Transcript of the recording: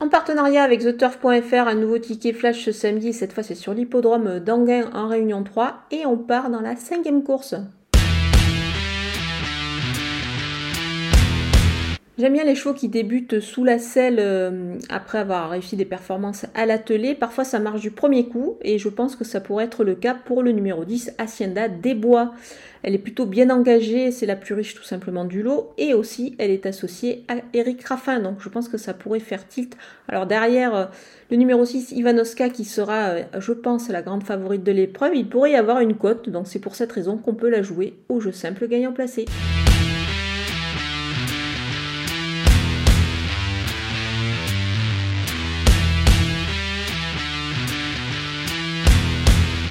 En partenariat avec TheTurf.fr, un nouveau ticket flash ce samedi, cette fois c'est sur l'hippodrome d'Anguin en Réunion 3 et on part dans la cinquième course. J'aime bien les chevaux qui débutent sous la selle euh, après avoir réussi des performances à l'atelier. Parfois ça marche du premier coup et je pense que ça pourrait être le cas pour le numéro 10, Hacienda Desbois. Elle est plutôt bien engagée, c'est la plus riche tout simplement du lot et aussi elle est associée à Eric Raffin donc je pense que ça pourrait faire tilt. Alors derrière euh, le numéro 6, Ivanoska qui sera euh, je pense la grande favorite de l'épreuve, il pourrait y avoir une cote donc c'est pour cette raison qu'on peut la jouer au jeu simple gagnant placé.